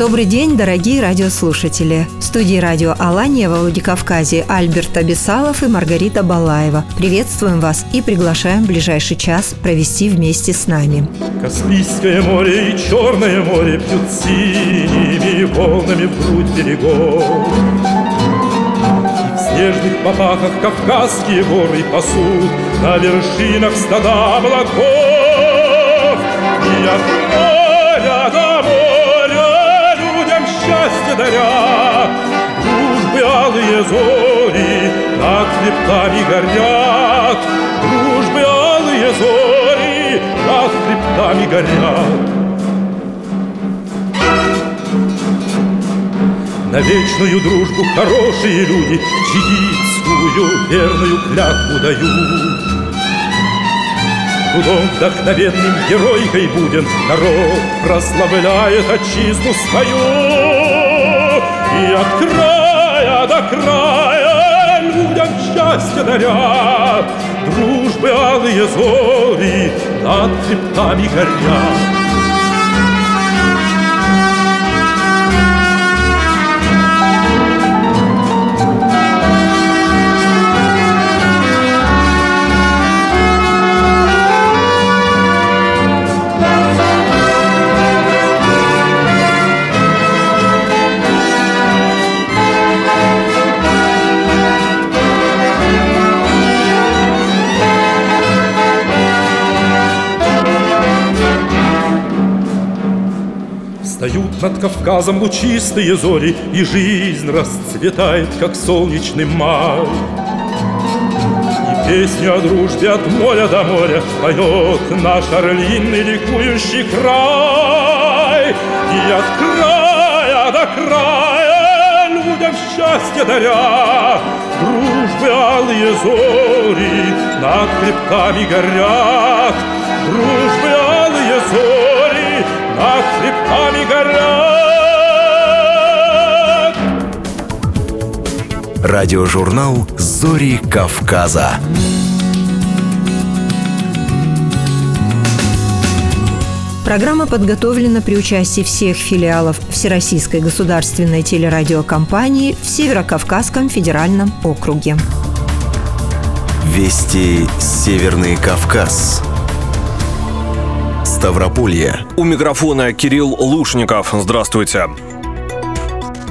Добрый день, дорогие радиослушатели. В студии радио «Алания» во Владикавказе Альберт Абисалов и Маргарита Балаева. Приветствуем вас и приглашаем в ближайший час провести вместе с нами. Каспийское море и Черное море Пьют синими волнами в грудь берегов. И в снежных попахах Кавказские горы пасут На вершинах стада облаков. И от счастье даря, Дружбы алые зори над хребтами горят, Дружбы алые зори над хребтами горят. На вечную дружбу хорошие люди Чигитскую верную клятву дают. Трудом вдохновенным геройкой будем Народ прославляет отчизну свою От края до края людям счастье даря Дружбы алые зори над хребтами горят над Кавказом лучистые зори, И жизнь расцветает, как солнечный май. И песню о дружбе от моря до моря Поет наш орлиный ликующий край. И от края до края людям счастье даря, Дружбы алые зори над хребтами горят, Дружбы алые зори над хребтами горят. Радиожурнал «Зори Кавказа». Программа подготовлена при участии всех филиалов Всероссийской государственной телерадиокомпании в Северокавказском федеральном округе. Вести Северный Кавказ. Ставрополье. У микрофона Кирилл Лушников. Здравствуйте.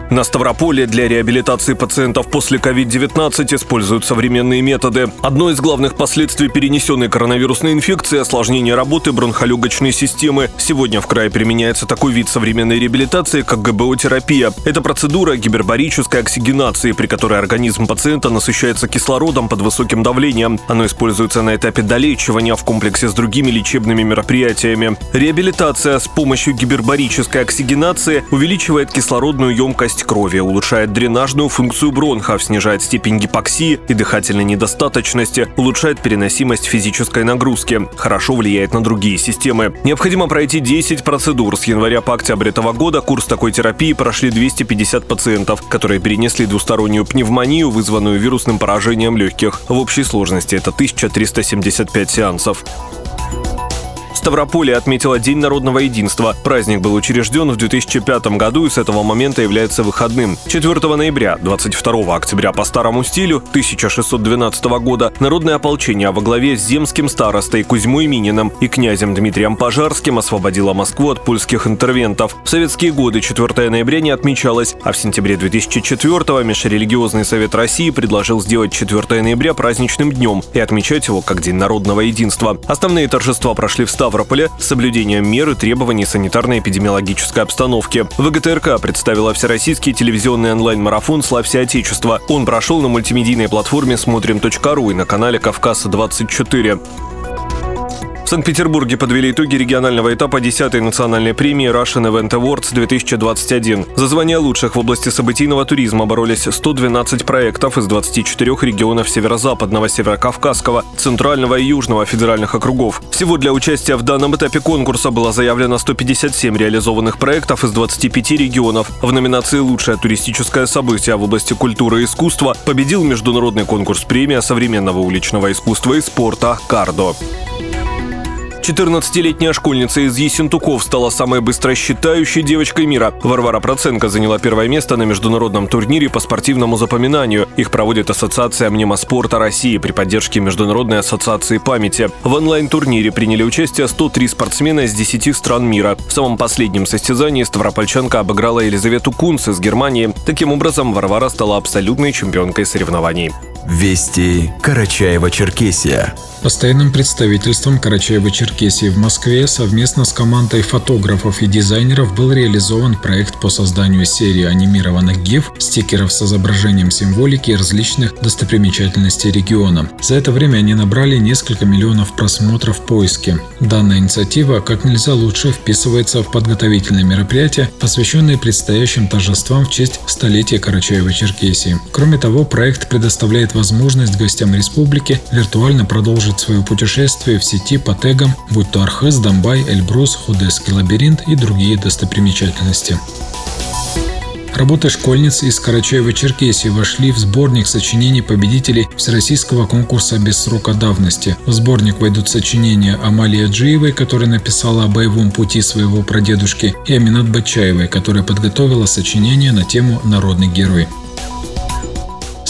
На Ставрополе для реабилитации пациентов после COVID-19 используют современные методы. Одно из главных последствий перенесенной коронавирусной инфекции – осложнение работы бронхолегочной системы. Сегодня в крае применяется такой вид современной реабилитации, как ГБО-терапия. Это процедура гипербарической оксигенации, при которой организм пациента насыщается кислородом под высоким давлением. Оно используется на этапе долечивания в комплексе с другими лечебными мероприятиями. Реабилитация с помощью гипербарической оксигенации увеличивает кислородную емкость крови, улучшает дренажную функцию бронхов, снижает степень гипоксии и дыхательной недостаточности, улучшает переносимость физической нагрузки, хорошо влияет на другие системы. Необходимо пройти 10 процедур. С января по октябрь этого года курс такой терапии прошли 250 пациентов, которые перенесли двустороннюю пневмонию, вызванную вирусным поражением легких. В общей сложности это 1375 сеансов. Ставрополье отметила День народного единства. Праздник был учрежден в 2005 году и с этого момента является выходным. 4 ноября, 22 октября по старому стилю 1612 года народное ополчение во главе с земским старостой Кузьмой Мининым и князем Дмитрием Пожарским освободило Москву от польских интервентов. В советские годы 4 ноября не отмечалось, а в сентябре 2004 Межрелигиозный совет России предложил сделать 4 ноября праздничным днем и отмечать его как День народного единства. Основные торжества прошли в Ставрополя с соблюдением мер и требований санитарно-эпидемиологической обстановки. ВГТРК представила всероссийский телевизионный онлайн-марафон «Славься Отечество». Он прошел на мультимедийной платформе смотрим.ру и на канале «Кавказ-24». В Санкт-Петербурге подвели итоги регионального этапа 10-й национальной премии Russian Event Awards 2021. За звание лучших в области событийного туризма боролись 112 проектов из 24 регионов Северо-Западного, Северо-Кавказского, Центрального и Южного федеральных округов. Всего для участия в данном этапе конкурса было заявлено 157 реализованных проектов из 25 регионов. В номинации «Лучшее туристическое событие в области культуры и искусства» победил международный конкурс премия современного уличного искусства и спорта «Кардо». 14-летняя школьница из Ессентуков стала самой быстросчитающей девочкой мира. Варвара Проценко заняла первое место на международном турнире по спортивному запоминанию. Их проводит Ассоциация мнемоспорта России при поддержке Международной ассоциации памяти. В онлайн-турнире приняли участие 103 спортсмена из 10 стран мира. В самом последнем состязании Ставропольчанка обыграла Елизавету Кунц из Германии. Таким образом, Варвара стала абсолютной чемпионкой соревнований. Вести Карачаева-Черкесия. Постоянным представительством Карачаева-Черкесии в Москве совместно с командой фотографов и дизайнеров был реализован проект по созданию серии анимированных гиф, стикеров с изображением символики и различных достопримечательностей региона. За это время они набрали несколько миллионов просмотров в поиске. Данная инициатива как нельзя лучше вписывается в подготовительные мероприятия, посвященные предстоящим торжествам в честь столетия Карачаева-Черкесии. Кроме того, проект предоставляет возможность гостям республики виртуально продолжить свое путешествие в сети по тегам, будь то Архыз, Домбай, Эльбрус, Худесский лабиринт и другие достопримечательности. Работы школьниц из Карачаева-Черкесии вошли в сборник сочинений победителей Всероссийского конкурса без срока давности. В сборник войдут сочинения Амалии Аджиевой, которая написала о боевом пути своего прадедушки, и Аминат Бачаевой, которая подготовила сочинение на тему «Народный герой».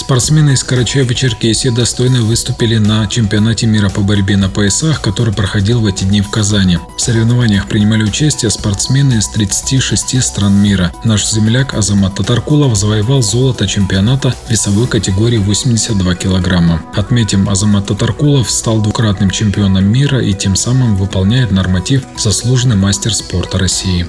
Спортсмены из Карачаева-Черкесии достойно выступили на чемпионате мира по борьбе на поясах, который проходил в эти дни в Казани. В соревнованиях принимали участие спортсмены из 36 стран мира. Наш земляк Азамат Татаркулов завоевал золото чемпионата весовой категории 82 килограмма. Отметим, Азамат Татаркулов стал двукратным чемпионом мира и тем самым выполняет норматив «Заслуженный мастер спорта России».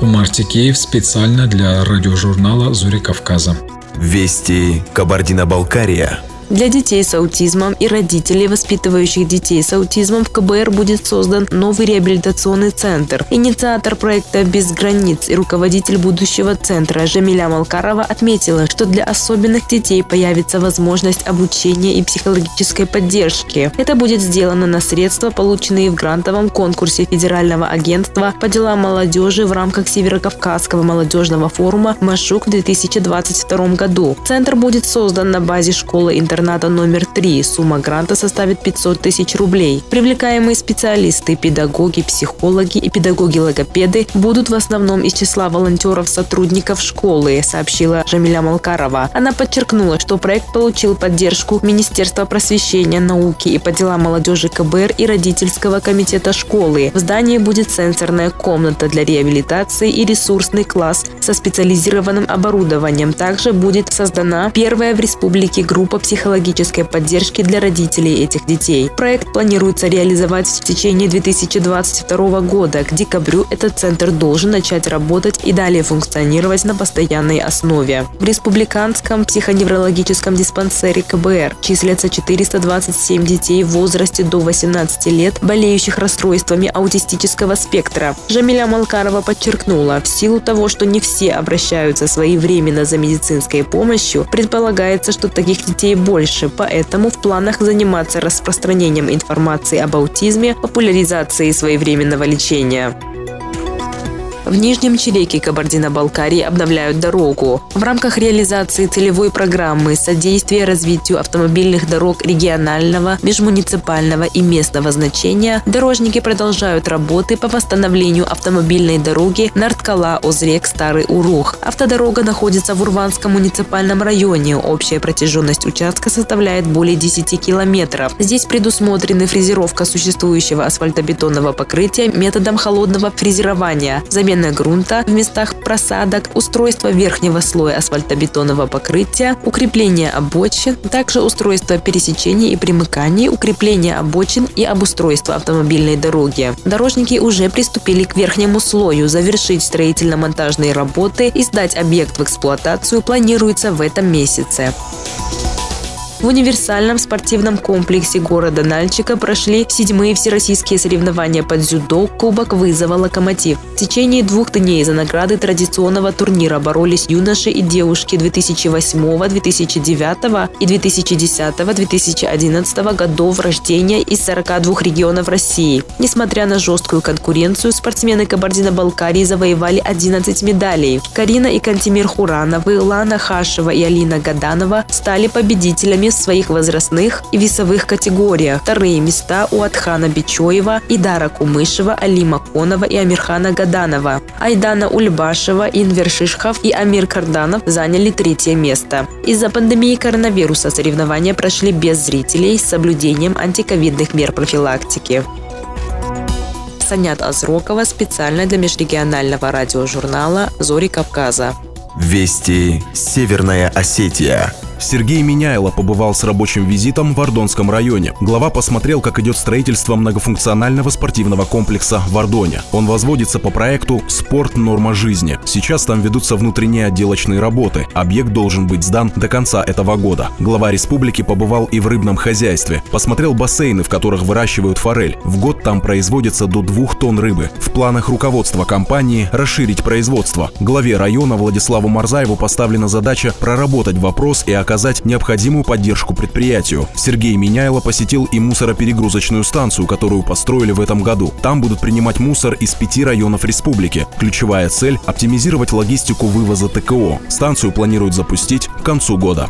Умар Тикеев специально для радиожурнала «Зори Кавказа». Вести Кабардино-Балкария. Для детей с аутизмом и родителей, воспитывающих детей с аутизмом, в КБР будет создан новый реабилитационный центр. Инициатор проекта «Без границ» и руководитель будущего центра Жамиля Малкарова отметила, что для особенных детей появится возможность обучения и психологической поддержки. Это будет сделано на средства, полученные в грантовом конкурсе Федерального агентства по делам молодежи в рамках Северокавказского молодежного форума «Машук» в 2022 году. Центр будет создан на базе школы интернет интерната номер 3. Сумма гранта составит 500 тысяч рублей. Привлекаемые специалисты, педагоги, психологи и педагоги-логопеды будут в основном из числа волонтеров-сотрудников школы, сообщила Жамиля Малкарова. Она подчеркнула, что проект получил поддержку Министерства просвещения, науки и по делам молодежи КБР и родительского комитета школы. В здании будет сенсорная комната для реабилитации и ресурсный класс со специализированным оборудованием. Также будет создана первая в республике группа психологических психологической поддержки для родителей этих детей. Проект планируется реализовать в течение 2022 года. К декабрю этот центр должен начать работать и далее функционировать на постоянной основе. В Республиканском психоневрологическом диспансере КБР числятся 427 детей в возрасте до 18 лет, болеющих расстройствами аутистического спектра. Жамиля Малкарова подчеркнула, в силу того, что не все обращаются своевременно за медицинской помощью, предполагается, что таких детей больше больше, поэтому в планах заниматься распространением информации об аутизме, популяризацией своевременного лечения. В Нижнем Чиреке Кабардино-Балкарии обновляют дорогу. В рамках реализации целевой программы содействия развитию автомобильных дорог регионального, межмуниципального и местного значения дорожники продолжают работы по восстановлению автомобильной дороги Нарткала-Озрек Старый Урух. Автодорога находится в Урванском муниципальном районе. Общая протяженность участка составляет более 10 километров. Здесь предусмотрены фрезеровка существующего асфальтобетонного покрытия методом холодного фрезерования, замена замена грунта в местах просадок, устройство верхнего слоя асфальтобетонного покрытия, укрепление обочин, также устройство пересечений и примыканий, укрепление обочин и обустройство автомобильной дороги. Дорожники уже приступили к верхнему слою. Завершить строительно-монтажные работы и сдать объект в эксплуатацию планируется в этом месяце. В универсальном спортивном комплексе города Нальчика прошли седьмые всероссийские соревнования по дзюдо «Кубок вызова Локомотив». В течение двух дней за награды традиционного турнира боролись юноши и девушки 2008, 2009 и 2010-2011 годов рождения из 42 регионов России. Несмотря на жесткую конкуренцию, спортсмены Кабардино-Балкарии завоевали 11 медалей. Карина и Кантимир Хурановы, Лана Хашева и Алина Гаданова стали победителями в своих возрастных и весовых категориях. Вторые места у Атхана Бичоева, Идара Кумышева, Алима Конова и Амирхана Гаданова. Айдана Ульбашева, Инвер Шишхов и Амир Карданов заняли третье место. Из-за пандемии коронавируса соревнования прошли без зрителей с соблюдением антиковидных мер профилактики. Санят Азрокова специально для межрегионального радиожурнала «Зори Кавказа». Вести Северная Осетия. Сергей Меняйло побывал с рабочим визитом в Ордонском районе. Глава посмотрел, как идет строительство многофункционального спортивного комплекса в Ордоне. Он возводится по проекту «Спорт. Норма жизни». Сейчас там ведутся внутренние отделочные работы. Объект должен быть сдан до конца этого года. Глава республики побывал и в рыбном хозяйстве. Посмотрел бассейны, в которых выращивают форель. В год там производится до двух тонн рыбы. В планах руководства компании расширить производство. Главе района Владиславу Марзаеву поставлена задача проработать вопрос и оказать необходимую поддержку предприятию. Сергей Меняйло посетил и мусороперегрузочную станцию, которую построили в этом году. Там будут принимать мусор из пяти районов республики. Ключевая цель – оптимизировать логистику вывоза ТКО. Станцию планируют запустить к концу года.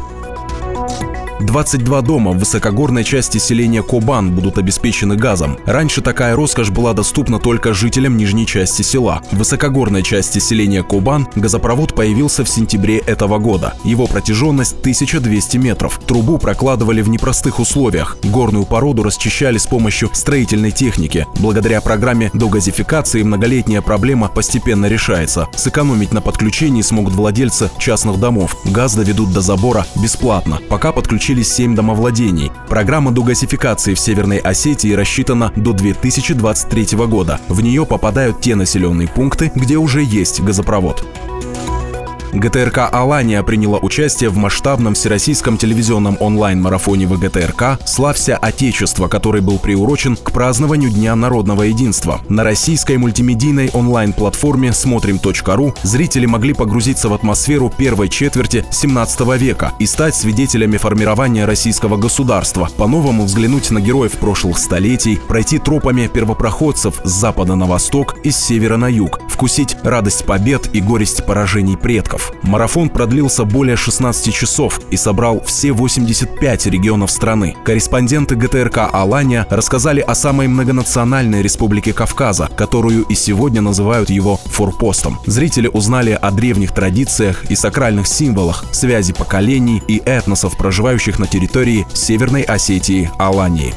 22 дома в высокогорной части селения Кобан будут обеспечены газом. Раньше такая роскошь была доступна только жителям нижней части села. В высокогорной части селения Кобан газопровод появился в сентябре этого года. Его протяженность 1200 метров. Трубу прокладывали в непростых условиях. Горную породу расчищали с помощью строительной техники. Благодаря программе догазификации многолетняя проблема постепенно решается. Сэкономить на подключении смогут владельцы частных домов. Газ доведут до забора бесплатно. Пока подключение подключились 7 домовладений. Программа дугасификации в Северной Осетии рассчитана до 2023 года. В нее попадают те населенные пункты, где уже есть газопровод. ГТРК «Алания» приняла участие в масштабном всероссийском телевизионном онлайн-марафоне ВГТРК «Славься Отечество», который был приурочен к празднованию Дня народного единства. На российской мультимедийной онлайн-платформе «Смотрим.ру» зрители могли погрузиться в атмосферу первой четверти 17 века и стать свидетелями формирования российского государства, по-новому взглянуть на героев прошлых столетий, пройти тропами первопроходцев с запада на восток и с севера на юг, вкусить радость побед и горесть поражений предков. Марафон продлился более 16 часов и собрал все 85 регионов страны. Корреспонденты ГТРК «Алания» рассказали о самой многонациональной республике Кавказа, которую и сегодня называют его форпостом. Зрители узнали о древних традициях и сакральных символах, связи поколений и этносов, проживающих на территории Северной Осетии Алании.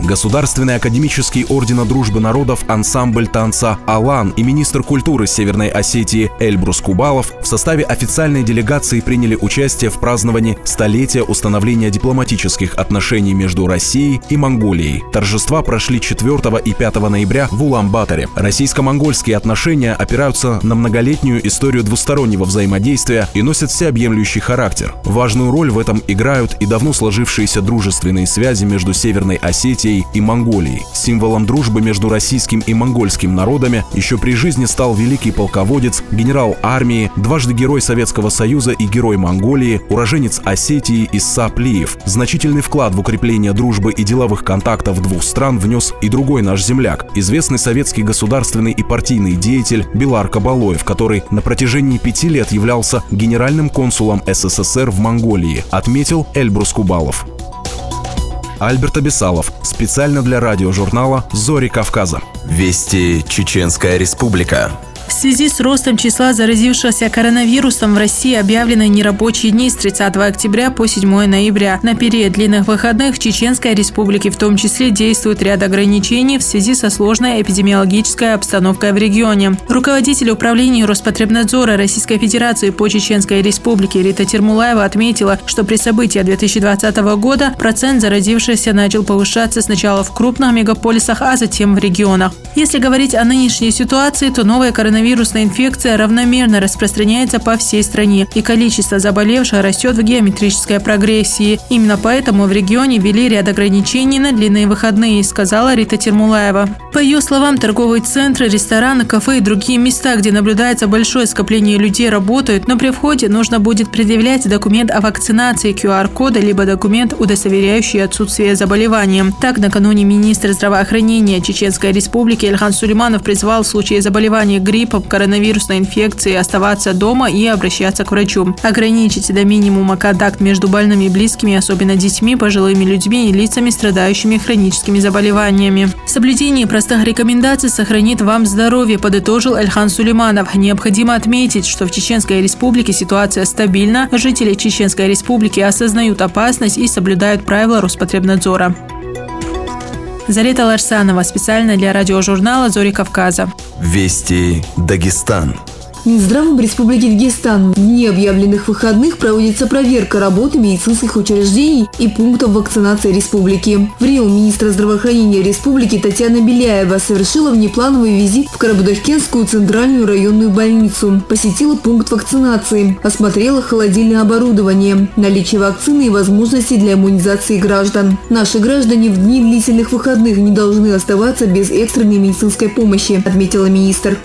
Государственный академический ордена дружбы народов ансамбль танца «Алан» и министр культуры Северной Осетии Эльбрус Кубалов в составе официальной делегации приняли участие в праздновании столетия установления дипломатических отношений между Россией и Монголией. Торжества прошли 4 и 5 ноября в Улан-Баторе. Российско-монгольские отношения опираются на многолетнюю историю двустороннего взаимодействия и носят всеобъемлющий характер. Важную роль в этом играют и давно сложившиеся дружественные связи между Северной Осетией Осетией и Монголией. Символом дружбы между российским и монгольским народами еще при жизни стал великий полководец, генерал армии, дважды герой Советского Союза и герой Монголии, уроженец Осетии Исса Плиев. Значительный вклад в укрепление дружбы и деловых контактов двух стран внес и другой наш земляк, известный советский государственный и партийный деятель Белар Кабалоев, который на протяжении пяти лет являлся генеральным консулом СССР в Монголии, отметил Эльбрус Кубалов. Альберт Абисалов. Специально для радиожурнала «Зори Кавказа». Вести Чеченская Республика. Связи с ростом числа заразившихся коронавирусом в России объявлены нерабочие дни с 30 октября по 7 ноября. На период длинных выходных в Чеченской республике в том числе действует ряд ограничений в связи со сложной эпидемиологической обстановкой в регионе. Руководитель управления Роспотребнадзора Российской Федерации по Чеченской республике Рита Термулаева отметила, что при событии 2020 года процент заразившихся начал повышаться сначала в крупных мегаполисах, а затем в регионах. Если говорить о нынешней ситуации, то новая коронавирусная инфекция равномерно распространяется по всей стране, и количество заболевших растет в геометрической прогрессии. Именно поэтому в регионе ввели ряд ограничений на длинные выходные, сказала Рита Термулаева. По ее словам, торговые центры, рестораны, кафе и другие места, где наблюдается большое скопление людей, работают, но при входе нужно будет предъявлять документ о вакцинации QR-кода либо документ, удостоверяющий отсутствие заболевания. Так, накануне министр здравоохранения Чеченской Республики Ильхан Сулейманов призвал в случае заболевания гриппом, коронавирусной инфекцией оставаться дома и обращаться к врачу. Ограничить до минимума контакт между больными и близкими, особенно детьми, пожилыми людьми и лицами, страдающими хроническими заболеваниями. Соблюдение простых рекомендаций сохранит вам здоровье, подытожил Эльхан Сулейманов. Необходимо отметить, что в Чеченской Республике ситуация стабильна. Жители Чеченской Республики осознают опасность и соблюдают правила Роспотребнадзора. Зарета Ларсанова специально для радиожурнала «Зори Кавказа». Вести Дагестан. Минздравом Республики Дагестан в дни объявленных выходных проводится проверка работы медицинских учреждений и пунктов вакцинации республики. В Рио министра здравоохранения республики Татьяна Беляева совершила внеплановый визит в Карабудахкенскую центральную районную больницу, посетила пункт вакцинации, осмотрела холодильное оборудование, наличие вакцины и возможности для иммунизации граждан. Наши граждане в дни длительных выходных не должны оставаться без экстренной медицинской помощи, отметила министр.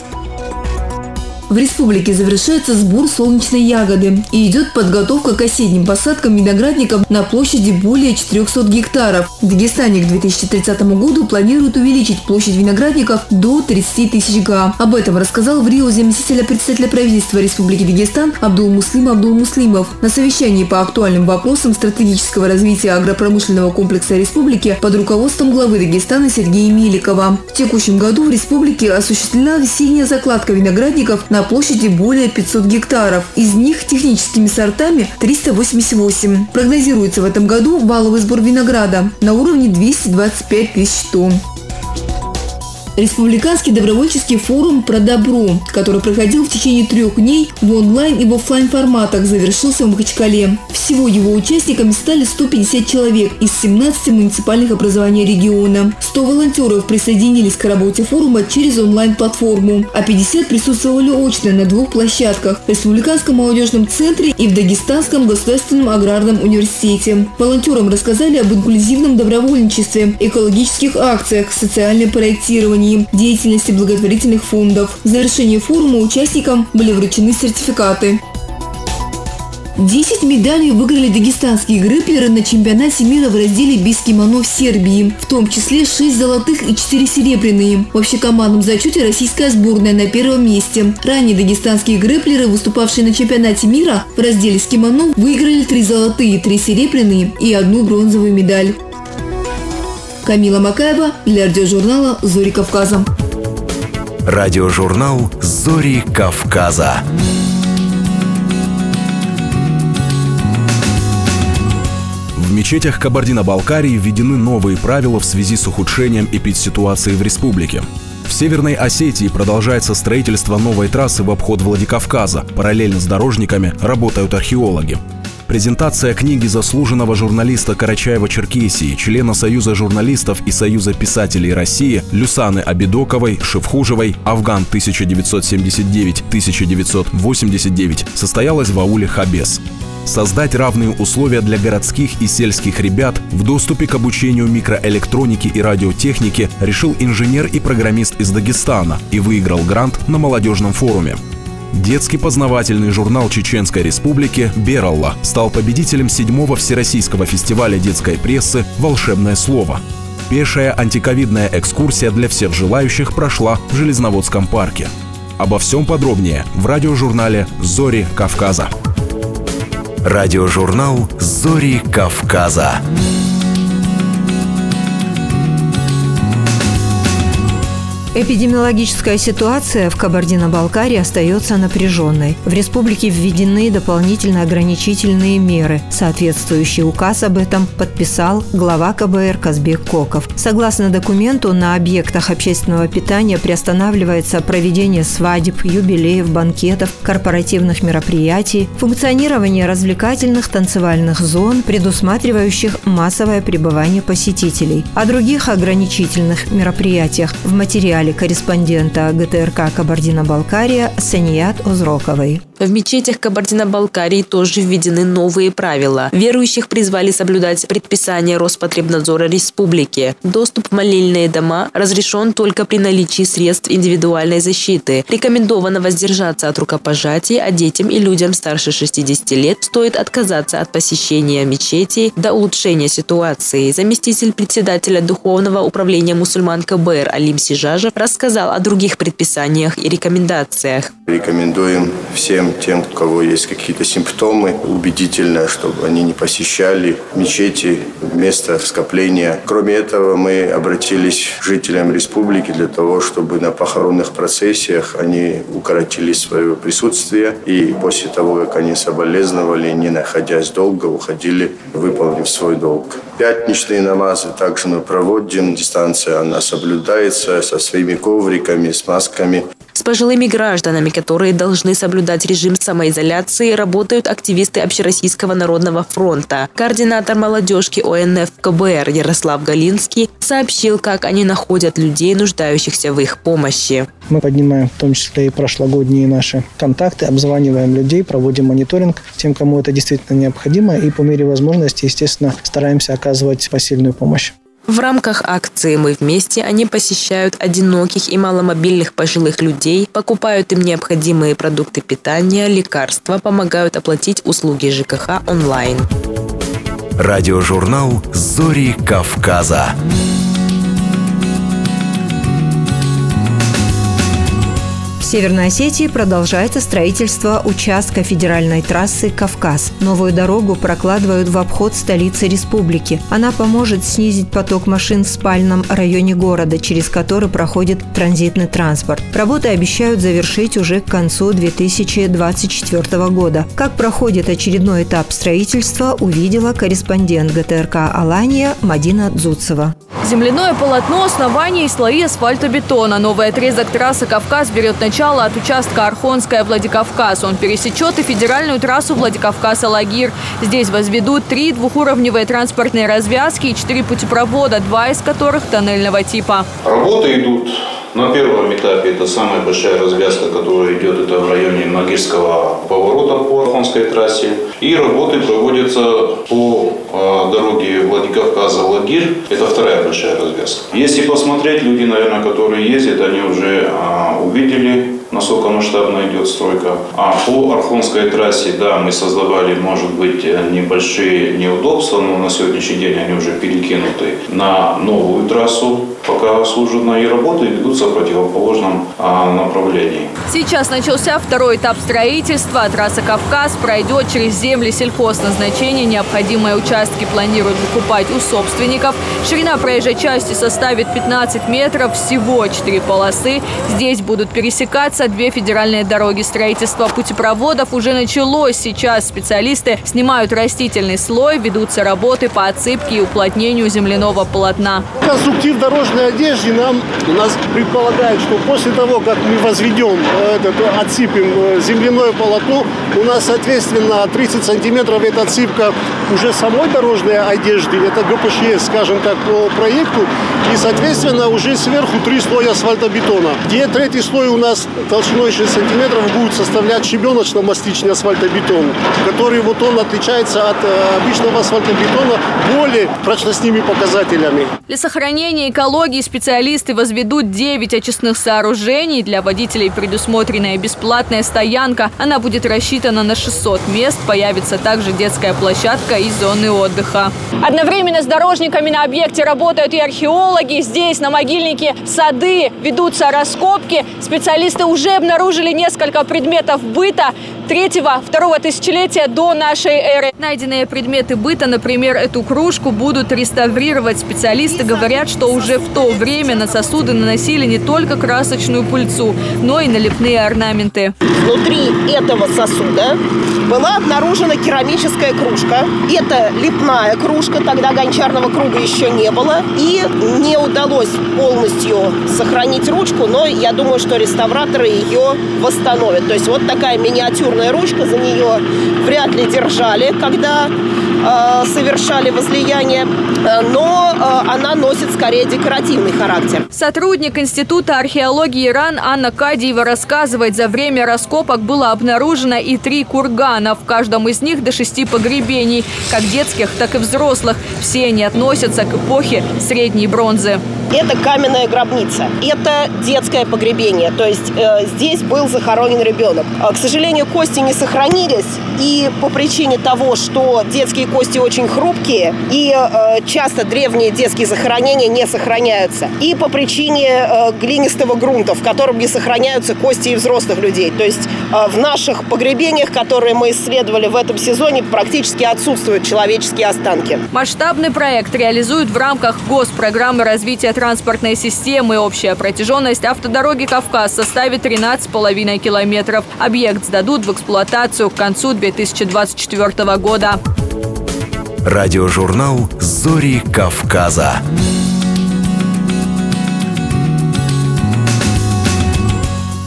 В республике завершается сбор солнечной ягоды и идет подготовка к осенним посадкам виноградников на площади более 400 гектаров. В Дагестане к 2030 году планируют увеличить площадь виноградников до 30 тысяч га. Об этом рассказал в Рио заместителя председателя правительства Республики Дагестан Абдул-Муслим Абдул-Муслимов на совещании по актуальным вопросам стратегического развития агропромышленного комплекса республики под руководством главы Дагестана Сергея Миликова. В текущем году в республике осуществлена весенняя закладка виноградников на площади более 500 гектаров. Из них техническими сортами 388. Прогнозируется в этом году валовый сбор винограда на уровне 225 тысяч тонн. Республиканский добровольческий форум «Про добро», который проходил в течение трех дней в онлайн и в офлайн форматах, завершился в Махачкале. Всего его участниками стали 150 человек из 17 муниципальных образований региона. 100 волонтеров присоединились к работе форума через онлайн-платформу, а 50 присутствовали очно на двух площадках – Республиканском молодежном центре и в Дагестанском государственном аграрном университете. Волонтерам рассказали об инклюзивном добровольничестве, экологических акциях, социальном проектировании, деятельности благотворительных фондов. В завершении форума участникам были вручены сертификаты. 10 медалей выиграли дагестанские грэплеры на чемпионате мира в разделе без кимоно в Сербии, в том числе 6 золотых и 4 серебряные. В общекомандном зачете российская сборная на первом месте. Ранее дагестанские грэплеры, выступавшие на чемпионате мира в разделе с кимоно, выиграли 3 золотые, 3 серебряные и одну бронзовую медаль. Камила Макаева для радиожурнала «Зори Кавказа». Радиожурнал «Зори Кавказа». В мечетях Кабардино-Балкарии введены новые правила в связи с ухудшением эпидситуации в республике. В Северной Осетии продолжается строительство новой трассы в обход Владикавказа. Параллельно с дорожниками работают археологи. Презентация книги заслуженного журналиста Карачаева-Черкесии, члена Союза журналистов и Союза писателей России Люсаны Абидоковой, Шевхужевой, Афган 1979-1989 состоялась в ауле Хабес. Создать равные условия для городских и сельских ребят в доступе к обучению микроэлектроники и радиотехники решил инженер и программист из Дагестана и выиграл грант на молодежном форуме. Детский познавательный журнал Чеченской Республики «Бералла» стал победителем седьмого Всероссийского фестиваля детской прессы «Волшебное слово». Пешая антиковидная экскурсия для всех желающих прошла в Железноводском парке. Обо всем подробнее в радиожурнале «Зори Кавказа». Радиожурнал «Зори Кавказа». Эпидемиологическая ситуация в Кабардино-Балкарии остается напряженной. В республике введены дополнительно ограничительные меры. Соответствующий указ об этом подписал глава КБР Казбек Коков. Согласно документу, на объектах общественного питания приостанавливается проведение свадеб, юбилеев, банкетов, корпоративных мероприятий, функционирование развлекательных танцевальных зон, предусматривающих массовое пребывание посетителей. О других ограничительных мероприятиях в материале материале корреспондента ГТРК «Кабардино-Балкария» Саният Озроковой. В мечетях Кабардино-Балкарии тоже введены новые правила. Верующих призвали соблюдать предписания Роспотребнадзора Республики. Доступ в молельные дома разрешен только при наличии средств индивидуальной защиты. Рекомендовано воздержаться от рукопожатий, а детям и людям старше 60 лет стоит отказаться от посещения мечетей до улучшения ситуации. Заместитель председателя Духовного управления мусульман КБР Алим Сижажев рассказал о других предписаниях и рекомендациях. Рекомендуем всем тем, у кого есть какие-то симптомы, убедительно, чтобы они не посещали мечети, место скопления. Кроме этого, мы обратились к жителям республики для того, чтобы на похоронных процессиях они укоротили свое присутствие и после того, как они соболезновали, не находясь долго, уходили, выполнив свой долг. Пятничные намазы также мы проводим, дистанция она соблюдается со своими ковриками, с масками. С пожилыми гражданами, которые должны соблюдать режим самоизоляции, работают активисты Общероссийского народного фронта. Координатор молодежки ОНФ КБР Ярослав Галинский сообщил, как они находят людей, нуждающихся в их помощи. Мы поднимаем в том числе и прошлогодние наши контакты, обзваниваем людей, проводим мониторинг тем, кому это действительно необходимо, и по мере возможности, естественно, стараемся оказывать посильную помощь. В рамках акции «Мы вместе» они посещают одиноких и маломобильных пожилых людей, покупают им необходимые продукты питания, лекарства, помогают оплатить услуги ЖКХ онлайн. Радиожурнал «Зори Кавказа». Северной Осетии продолжается строительство участка федеральной трассы «Кавказ». Новую дорогу прокладывают в обход столицы республики. Она поможет снизить поток машин в спальном районе города, через который проходит транзитный транспорт. Работы обещают завершить уже к концу 2024 года. Как проходит очередной этап строительства, увидела корреспондент ГТРК «Алания» Мадина Дзуцева. Земляное полотно, основание и слои асфальтобетона. Новый отрезок трассы «Кавказ» берет начало начала от участка Архонская-Владикавказ. Он пересечет и федеральную трассу Владикавказ-Алагир. Здесь возведут три двухуровневые транспортные развязки и четыре путепровода, два из которых тоннельного типа. Работы идут на первом этапе это самая большая развязка, которая идет это в районе Нагирского поворота по Архонской трассе. И работы проводятся по э, дороге Владикавказа-Лагирь. Это вторая большая развязка. Если посмотреть, люди, наверное, которые ездят, они уже э, увидели насколько масштабно идет стройка. А по Архонской трассе, да, мы создавали, может быть, небольшие неудобства, но на сегодняшний день они уже перекинуты на новую трассу. Пока служебные работы ведутся в противоположном а, направлении. Сейчас начался второй этап строительства. Трасса «Кавказ» пройдет через земли сельхозназначения. Необходимые участки планируют закупать у собственников. Ширина проезжей части составит 15 метров, всего 4 полосы. Здесь будут пересекаться строятся две федеральные дороги. Строительство путепроводов уже началось. Сейчас специалисты снимают растительный слой, ведутся работы по отсыпке и уплотнению земляного полотна. Конструктив дорожной одежды нам у нас предполагает, что после того, как мы возведем, э, этот, отсыпем э, земляное полотно, у нас, соответственно, 30 сантиметров это отсыпка уже самой дорожной одежды, это ГПШС, скажем так, по проекту, и, соответственно, уже сверху три слоя асфальтобетона. Где третий слой у нас толщиной 6 сантиметров будет составлять щебеночно-мастичный асфальтобетон, который вот он отличается от э, обычного асфальтобетона более прочностными показателями. Для сохранения экологии специалисты возведут 9 очистных сооружений. Для водителей предусмотренная бесплатная стоянка. Она будет рассчитана на 600 мест. Появится также детская площадка и зоны отдыха. Одновременно с дорожниками на объекте работают и археологи. Здесь, на могильнике, сады, ведутся раскопки. Специалисты уже уже обнаружили несколько предметов быта. 3-2 тысячелетия до нашей эры. Найденные предметы быта, например, эту кружку, будут реставрировать. Специалисты говорят, что уже в то время на сосуды наносили не только красочную пыльцу, но и налепные орнаменты. Внутри этого сосуда была обнаружена керамическая кружка. Это лепная кружка, тогда гончарного круга еще не было. И не удалось полностью сохранить ручку, но я думаю, что реставраторы ее восстановят. То есть вот такая миниатюрная ручка, за нее вряд ли держали, когда э, совершали возлияние, э, но э, она носит скорее декоративный характер. Сотрудник Института археологии Иран Анна Кадиева рассказывает, за время раскопок было обнаружено и три кургана. В каждом из них до шести погребений, как детских, так и взрослых. Все они относятся к эпохе средней бронзы. Это каменная гробница. Это детское погребение. То есть э, здесь был захоронен ребенок. К сожалению, кости не сохранились. И по причине того, что детские кости очень хрупкие, и э, часто древние детские захоронения не сохраняются. И по причине э, глинистого грунта, в котором не сохраняются кости и взрослых людей. То есть э, в наших погребениях, которые мы исследовали в этом сезоне, практически отсутствуют человеческие останки. Масштабный проект реализуют в рамках госпрограммы развития транспортной системы. Общая протяженность автодороги «Кавказ» составит 13,5 километров. Объект сдадут в эксплуатацию к концу 2024 года. Радиожурнал «Зори Кавказа».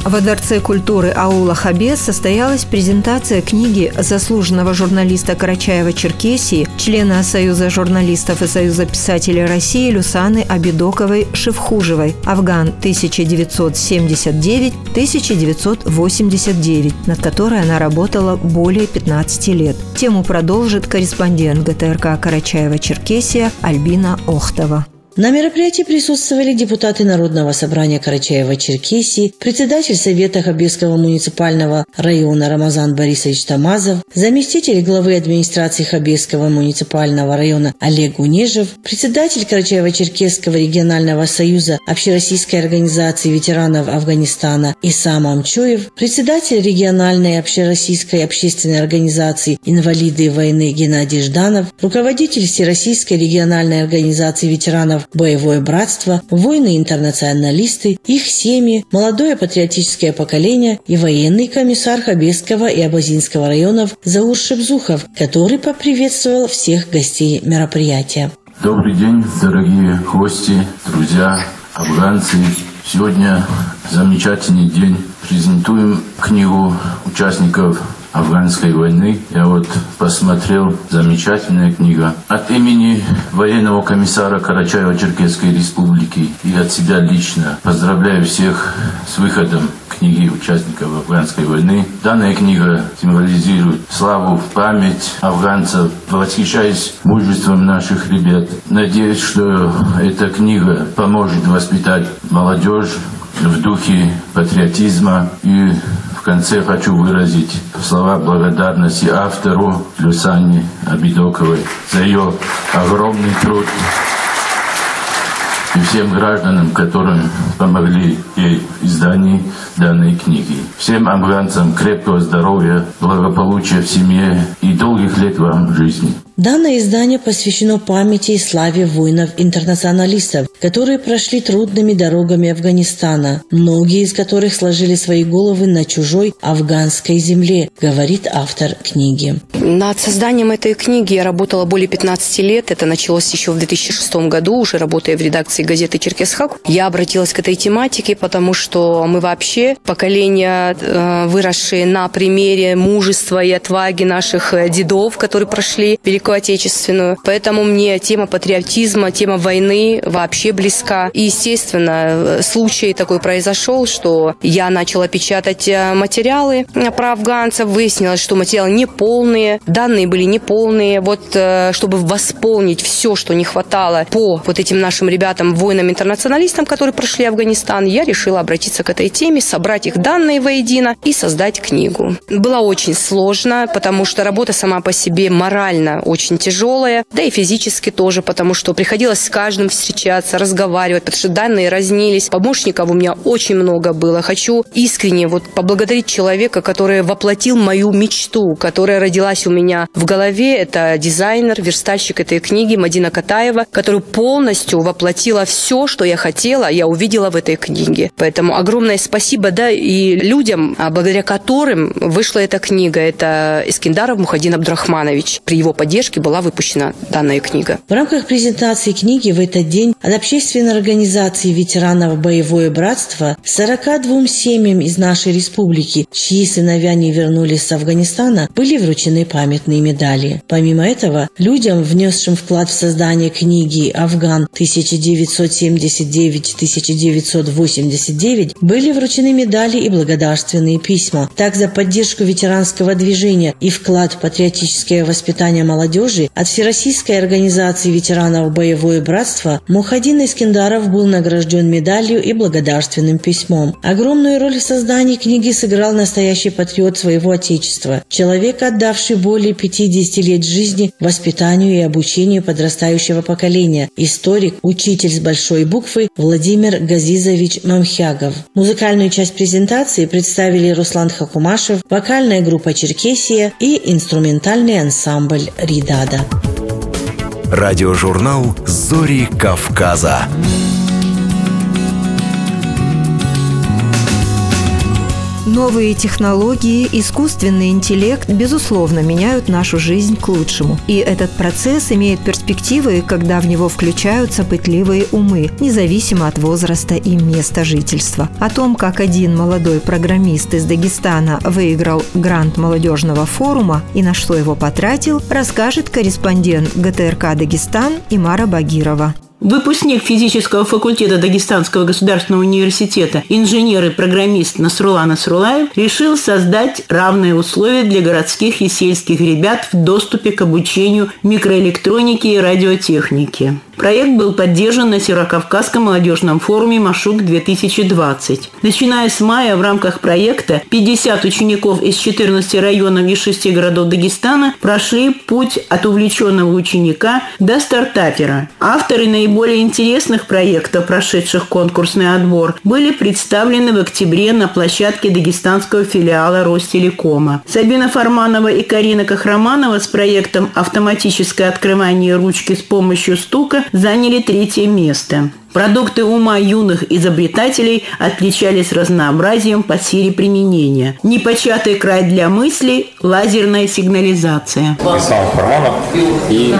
Во Дворце культуры аула Хабес состоялась презентация книги заслуженного журналиста Карачаева-Черкесии, члена Союза журналистов и Союза писателей России Люсаны Абидоковой Шевхужевой «Афган 1979-1989», над которой она работала более 15 лет. Тему продолжит корреспондент ГТРК Карачаева-Черкесия Альбина Охтова. На мероприятии присутствовали депутаты Народного собрания Карачаева-Черкесии, председатель Совета Хабирского муниципального района Рамазан Борисович Тамазов, заместитель главы администрации Хабирского муниципального района Олег Унежев, председатель Карачаева-Черкесского регионального союза Общероссийской организации ветеранов Афганистана Исам Амчоев, председатель региональной общероссийской общественной организации «Инвалиды войны» Геннадий Жданов, руководитель Всероссийской региональной организации ветеранов боевое братство, воины-интернационалисты, их семьи, молодое патриотическое поколение и военный комиссар Хабесского и Абазинского районов Заур Шебзухов, который поприветствовал всех гостей мероприятия. Добрый день, дорогие гости, друзья, афганцы. Сегодня замечательный день. Презентуем книгу участников афганской войны. Я вот посмотрел, замечательная книга. От имени военного комиссара Карачаево-Черкесской республики и от себя лично поздравляю всех с выходом книги участников афганской войны. Данная книга символизирует славу, память афганцев. Восхищаюсь мужеством наших ребят. Надеюсь, что эта книга поможет воспитать молодежь в духе патриотизма и в конце хочу выразить слова благодарности автору Люсане Абидоковой за ее огромный труд и всем гражданам, которые помогли ей в издании данной книги. Всем афганцам крепкого здоровья, благополучия в семье и долгих лет вам жизни. Данное издание посвящено памяти и славе воинов-интернационалистов, которые прошли трудными дорогами Афганистана, многие из которых сложили свои головы на чужой афганской земле, говорит автор книги. Над созданием этой книги я работала более 15 лет. Это началось еще в 2006 году, уже работая в редакции газеты «Черкесхак». Я обратилась к этой тематике, потому что мы вообще поколение, э, выросшие на примере мужества и отваги наших э, дедов, которые прошли Великую Великую Отечественную. Поэтому мне тема патриотизма, тема войны вообще близка. И, естественно, случай такой произошел, что я начала печатать э, материалы про афганцев. Выяснилось, что материалы неполные, данные были неполные. Вот э, чтобы восполнить все, что не хватало по вот этим нашим ребятам, воинам-интернационалистам, которые прошли Афганистан, я решила обратиться к этой теме, собрать их данные воедино и создать книгу. Было очень сложно, потому что работа сама по себе морально очень тяжелая, да и физически тоже, потому что приходилось с каждым встречаться, разговаривать, потому что данные разнились. Помощников у меня очень много было. Хочу искренне вот поблагодарить человека, который воплотил мою мечту, которая родилась у меня в голове. Это дизайнер, верстальщик этой книги Мадина Катаева, который полностью воплотила все, что я хотела, я увидела в этой книге. Поэтому огромное спасибо, да, и людям, а благодаря которым вышла эта книга. Это Искендаров Мухадин Абдрахманович. При его поддержке была выпущена данная книга. В рамках презентации книги в этот день от общественной организации ветеранов «Боевое братство» 42 семьям из нашей республики, чьи сыновья не вернулись с Афганистана, были вручены памятные медали. Помимо этого, людям, внесшим вклад в создание книги «Афган 1979-1989», были вручены медали и благодарственные письма. Так, за поддержку ветеранского движения и вклад в патриотическое воспитание молодежи от Всероссийской организации ветеранов «Боевое братство» Мухадин Искендаров был награжден медалью и благодарственным письмом. Огромную роль в создании книги сыграл настоящий патриот своего отечества, человек, отдавший более 50 лет жизни воспитанию и обучению подрастающего поколения, историк, учитель с большой буквы Владимир Газизович Мамхягов. Музыкальную часть презентации представили Руслан Хакумашев, вокальная группа «Черкесия» и инструментальный ансамбль «Ридада». Радиожурнал «Зори Кавказа». Новые технологии, искусственный интеллект, безусловно, меняют нашу жизнь к лучшему. И этот процесс имеет перспективы, когда в него включаются пытливые умы, независимо от возраста и места жительства. О том, как один молодой программист из Дагестана выиграл грант молодежного форума и на что его потратил, расскажет корреспондент ГТРК «Дагестан» Имара Багирова. Выпускник физического факультета Дагестанского государственного университета, инженер и программист Насрула Насрулаев решил создать равные условия для городских и сельских ребят в доступе к обучению микроэлектроники и радиотехники. Проект был поддержан на Северокавказском молодежном форуме «Машук-2020». Начиная с мая в рамках проекта 50 учеников из 14 районов и 6 городов Дагестана прошли путь от увлеченного ученика до стартапера. Авторы наиболее интересных проектов, прошедших конкурсный отбор, были представлены в октябре на площадке дагестанского филиала Ростелекома. Сабина Фарманова и Карина Кахраманова с проектом «Автоматическое открывание ручки с помощью стука» заняли третье место. Продукты ума юных изобретателей отличались разнообразием по сфере применения. Непочатый край для мыслей – лазерная сигнализация. Ислам Фарманов и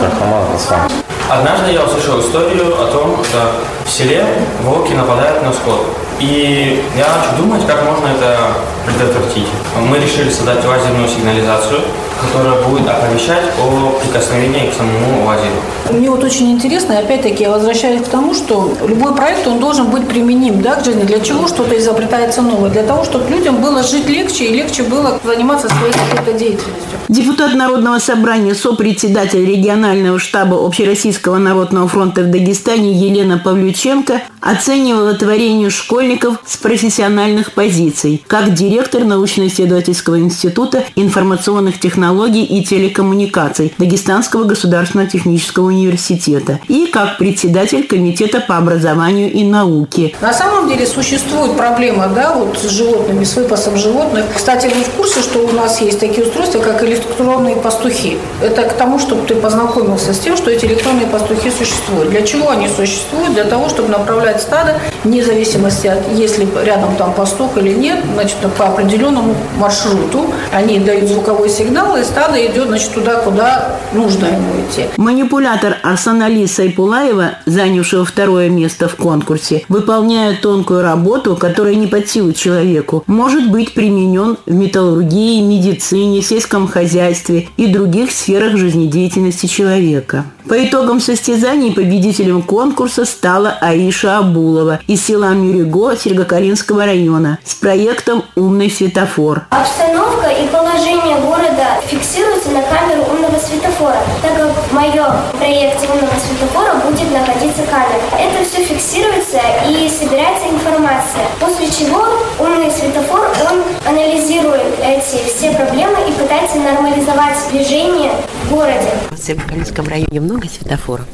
Рахман Ислам. Однажды я услышал историю о том, что в селе волки нападают на скот. И я начал думать, как можно это предотвратить. Мы решили создать лазерную сигнализацию, которая будет оповещать о прикосновении к самому лазеру. Мне вот очень интересно, и опять-таки я возвращаюсь к тому, что любой проект, он должен быть применим да, к жизни. Для чего что-то изобретается новое? Для того, чтобы людям было жить легче и легче было заниматься своей какой-то деятельностью. Депутат Народного собрания, сопредседатель регионального штаба Общероссийского народного фронта в Дагестане Елена Павлюченко оценивала творение школьников с профессиональных позиций, как директор научно-исследовательского института информационных технологий и телекоммуникаций Дагестанского государственного технического университета и как председатель комитета по образованию и науке. На самом деле существует проблема да, вот с животными, с выпасом животных. Кстати, вы в курсе, что у нас есть такие устройства, как электронные пастухи? Это к тому, чтобы ты познакомился с тем, что эти электронные пастухи существуют. Для чего они существуют? Для того, чтобы направлять стадо, вне зависимости от, если рядом там пастух или нет, значит, по определенному маршруту они дают звуковой сигнал, и стадо идет, значит, туда, куда нужно ему идти. Манипулятор Арсенали Сайпулаева, занявшего второе место в конкурсе, выполняя тонкую работу, которая не под силу человеку, может быть применен в металлургии, медицине, сельском хозяйстве и других сферах жизнедеятельности человека. По итогам состязаний победителем конкурса стала Аиша Абулова из села Мюриго Сергокалинского района с проектом «Умный светофор». Обстановка и положение города фиксируются на камеру умного светофора, так как в моем проекте умного светофора будет находиться камера. Это все фиксируется и собирается информация, после чего умный светофор, он анализирует анализирует эти все проблемы и пытается нормализовать движение в городе. В Северокалинском районе много светофоров?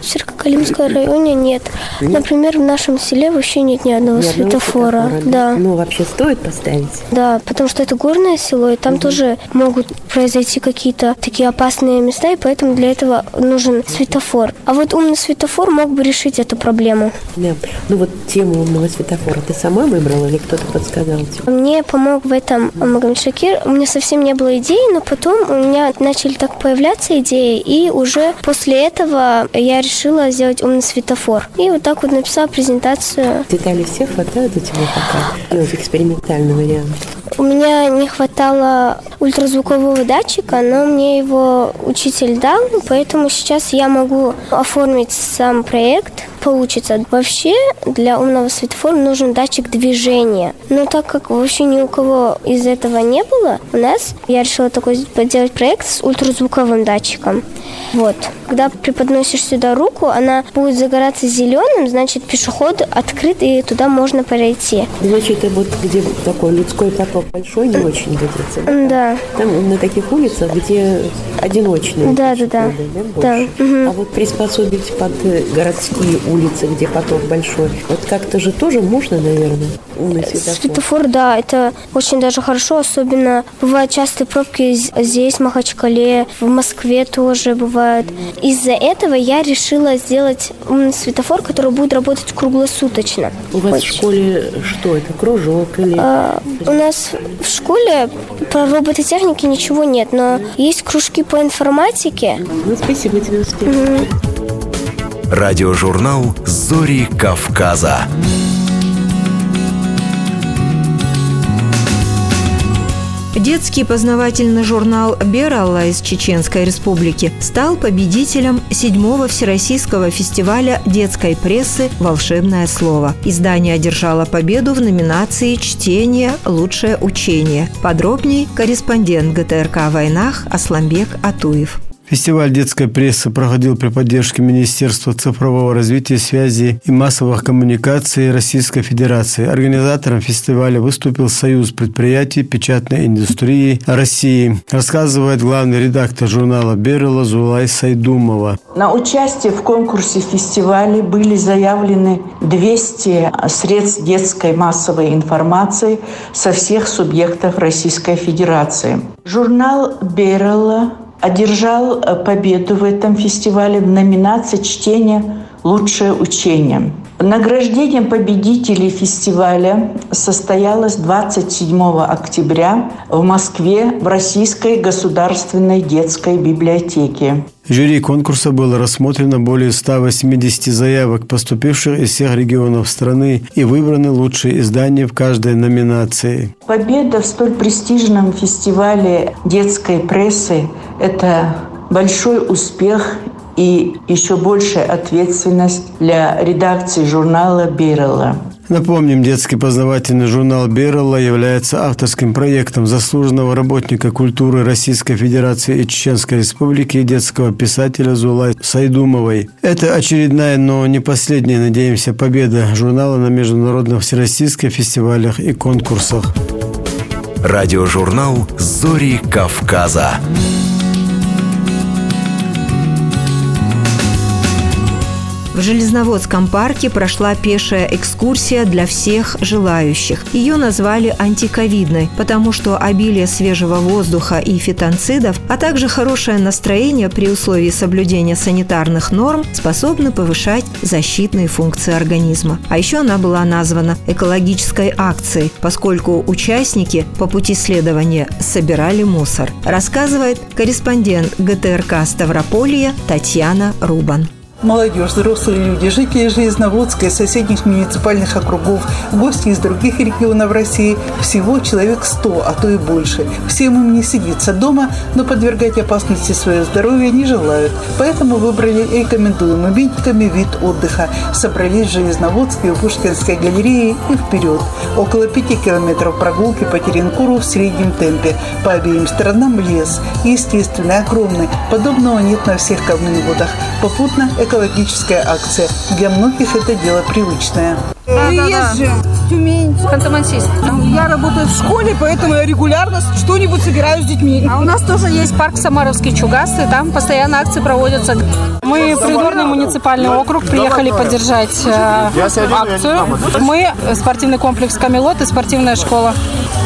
В Северокалинском районе нет. Например, в нашем селе вообще нет ни одного Ни одного светофора. светофора, Да. Ну, вообще стоит поставить? Да, потому что это горное село, и там тоже могут произойти какие-то такие опасные места, и поэтому для этого нужен светофор. А вот умный светофор мог бы решить эту проблему. Да. Ну, вот тему умного светофора ты сама выбрала или кто-то подсказал тебе? Мне помог в этом Магомед Шакир. У меня совсем не было идей, но потом у меня начали так появляться идеи, и уже после этого я решила сделать умный светофор. И вот так вот написала презентацию. Детали все хватает у тебя пока? Делать экспериментальный вариант. У меня не хватало ультразвукового датчика, но мне его учитель дал, поэтому сейчас я могу оформить сам проект. Получится. Вообще для умного светофора нужен датчик движения. Но так как вообще ни у кого из этого не было, у нас я решила такой сделать проект с ультразвуковым датчиком. Вот. Когда преподносишь сюда руку, она будет загораться зеленым, значит пешеход открыт и туда можно пройти. Значит, это вот где такой людской поток большой не очень годится. Да. Там на таких улицах, где одиночные. Да, да, да. Да. А вот приспособить под городские улицы, где поток большой, вот как-то же тоже можно, наверное, умный светофор. Светофор, да, это очень даже хорошо, особенно бывают частые пробки здесь, в Махачкале, в Москве тоже бывают. Из-за этого я решила сделать умный светофор, который будет работать круглосуточно. У вас в Очень. школе что это, кружок или... А, у нас в школе про робототехники ничего нет, но есть кружки по информатике. Ну, спасибо тебе, успехов. Радиожурнал «Зори Кавказа». Детский познавательный журнал «Бералла» из Чеченской Республики стал победителем седьмого Всероссийского фестиваля детской прессы «Волшебное слово». Издание одержало победу в номинации «Чтение. Лучшее учение». Подробней корреспондент ГТРК войнах Асламбек Атуев. Фестиваль детской прессы проходил при поддержке Министерства цифрового развития, связи и массовых коммуникаций Российской Федерации. Организатором фестиваля выступил Союз предприятий печатной индустрии России, рассказывает главный редактор журнала «Берела» Зулай Сайдумова. На участие в конкурсе фестиваля были заявлены 200 средств детской массовой информации со всех субъектов Российской Федерации. Журнал «Берела» одержал э, победу в этом фестивале в номинации «Чтение. Лучшее учение». Награждением победителей фестиваля состоялось 27 октября в Москве в Российской государственной детской библиотеке. Жюри конкурса было рассмотрено более 180 заявок, поступивших из всех регионов страны, и выбраны лучшие издания в каждой номинации. Победа в столь престижном фестивале детской прессы – это большой успех и еще большая ответственность для редакции журнала «Берела». Напомним, детский познавательный журнал «Берелла» является авторским проектом заслуженного работника культуры Российской Федерации и Чеченской Республики и детского писателя Зулай Сайдумовой. Это очередная, но не последняя, надеемся, победа журнала на международных всероссийских фестивалях и конкурсах. Радиожурнал «Зори Кавказа». В Железноводском парке прошла пешая экскурсия для всех желающих. Ее назвали антиковидной, потому что обилие свежего воздуха и фитонцидов, а также хорошее настроение при условии соблюдения санитарных норм способны повышать защитные функции организма. А еще она была названа экологической акцией, поскольку участники по пути следования собирали мусор, рассказывает корреспондент ГТРК Ставрополья Татьяна Рубан. Молодежь, взрослые люди, жители Железноводска и соседних муниципальных округов, гости из других регионов России, всего человек 100, а то и больше. Всем им не сидится дома, но подвергать опасности свое здоровье не желают. Поэтому выбрали рекомендуемый медиками вид отдыха. Собрались в Железноводске у Пушкинской галереи и вперед. Около пяти километров прогулки по Теренкуру в среднем темпе. По обеим сторонам лес. Естественно, огромный. Подобного нет на всех камневодах. Попутно экологическая акция. Для многих это дело привычное. Приезжим в Тюмень, Ханты-Мансийск. Я работаю в школе, поэтому я регулярно что-нибудь собираю с детьми. А у нас тоже есть парк Самаровский Чугасты, там постоянно акции проводятся. Мы придворный муниципальный округ приехали поддержать э, акцию. Мы спортивный комплекс «Камелот» и спортивная школа.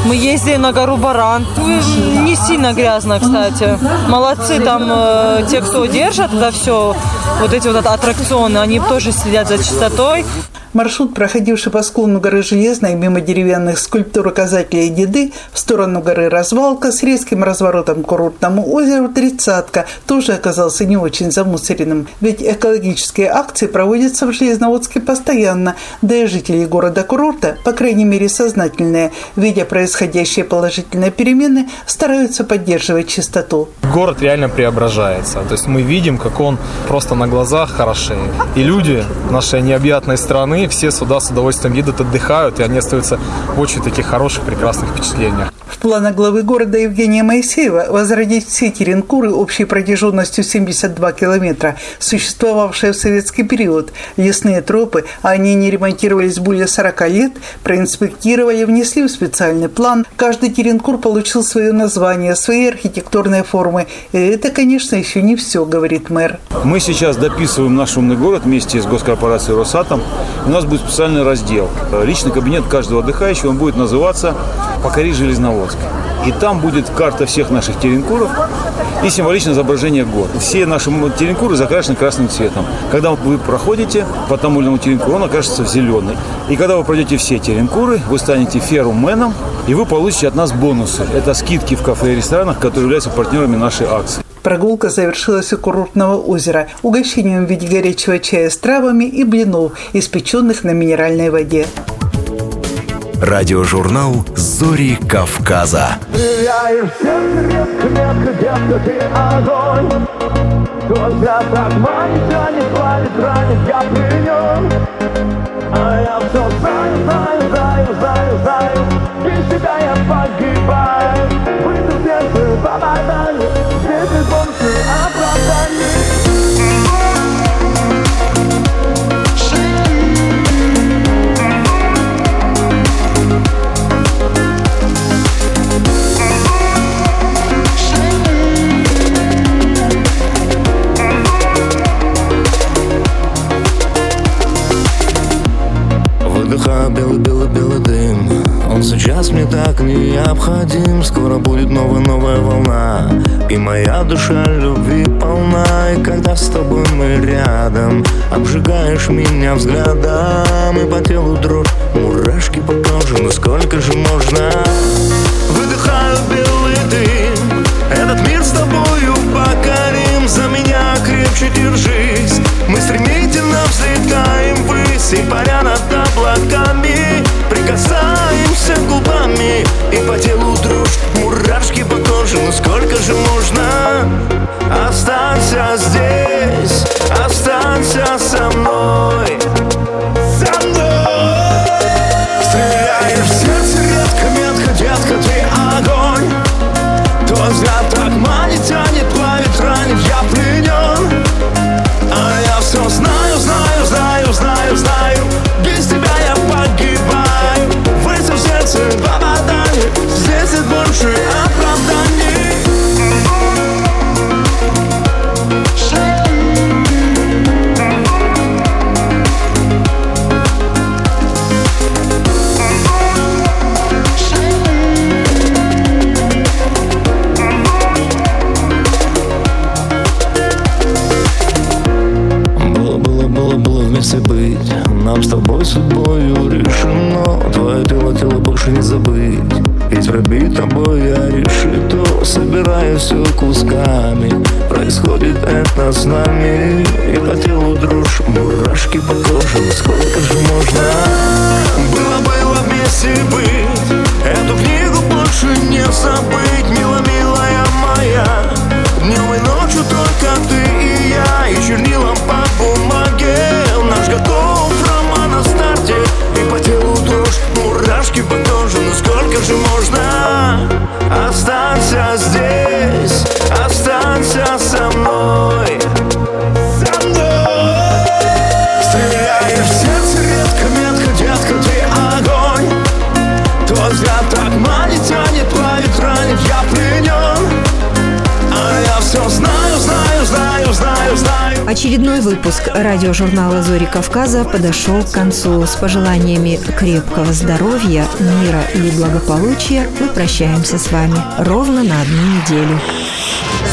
Мы ездили на гору Баран. Не сильно грязно, кстати. Молодцы там э, те, кто держат это все, вот эти вот аттракционы, они тоже следят за чистотой. Маршрут, проходивший по склону горы Железной мимо деревянных скульптур указателей деды в сторону горы Развалка с резким разворотом к курортному озеру Тридцатка, тоже оказался не очень замусоренным. Ведь экологические акции проводятся в Железноводске постоянно, да и жители города-курорта, по крайней мере сознательные, видя происходящие положительные перемены, стараются поддерживать чистоту. Город реально преображается. То есть мы видим, как он просто на глазах хорошеет. И люди нашей необъятной страны все сюда с удовольствием едут, отдыхают, и они остаются в очень таких хороших, прекрасных впечатлениях. В планах главы города Евгения Моисеева возродить все теренкуры общей протяженностью 72 километра, существовавшие в советский период. Лесные тропы, а они не ремонтировались более 40 лет, проинспектировали, внесли в специальный план. Каждый теренкур получил свое название, свои архитектурные формы. И это, конечно, еще не все, говорит мэр. Мы сейчас дописываем наш умный город вместе с госкорпорацией «Росатом». У нас будет специальный раздел. Личный кабинет каждого отдыхающего, он будет называться «Покори Железноводск». И там будет карта всех наших теренкуров и символичное изображение гор. Все наши теренкуры закрашены красным цветом. Когда вы проходите по тому или иному теренкуру, он окажется в зеленый. И когда вы пройдете все теренкуры, вы станете ферруменом, и вы получите от нас бонусы. Это скидки в кафе и ресторанах, которые являются партнерами нашей акции. Прогулка завершилась у курортного озера угощением в виде горячего чая с травами и блинов, испеченных на минеральной воде. Радиожурнал «Зори Кавказа». Стреляешь сердце редко, метко, детка, ты огонь Кто зря так манит, тянет, плавит, ранит, я при нем А я все знаю, знаю, знаю, знаю, знаю Без тебя я погибаю Выйду в сердце, попадаю сейчас мне так необходим. Скоро будет новая-новая волна. И моя душа любви полна. И когда с тобой мы рядом Обжигаешь меня взглядом. И по телу дрожь, мурашки по коже. Ну сколько же можно? Выдыхаю белый дым. Этот мир с тобою покорим. За меня крепче держись. Мы стремительно взлетаем ввысь. И паря над облаками Прикасаемся губами. И по телу дрожь, мурашки по коже. Ну сколько же можно Останься здесь нами И выпуск радиожурнала «Зори Кавказа» подошел к концу. С пожеланиями крепкого здоровья, мира и благополучия мы прощаемся с вами ровно на одну неделю.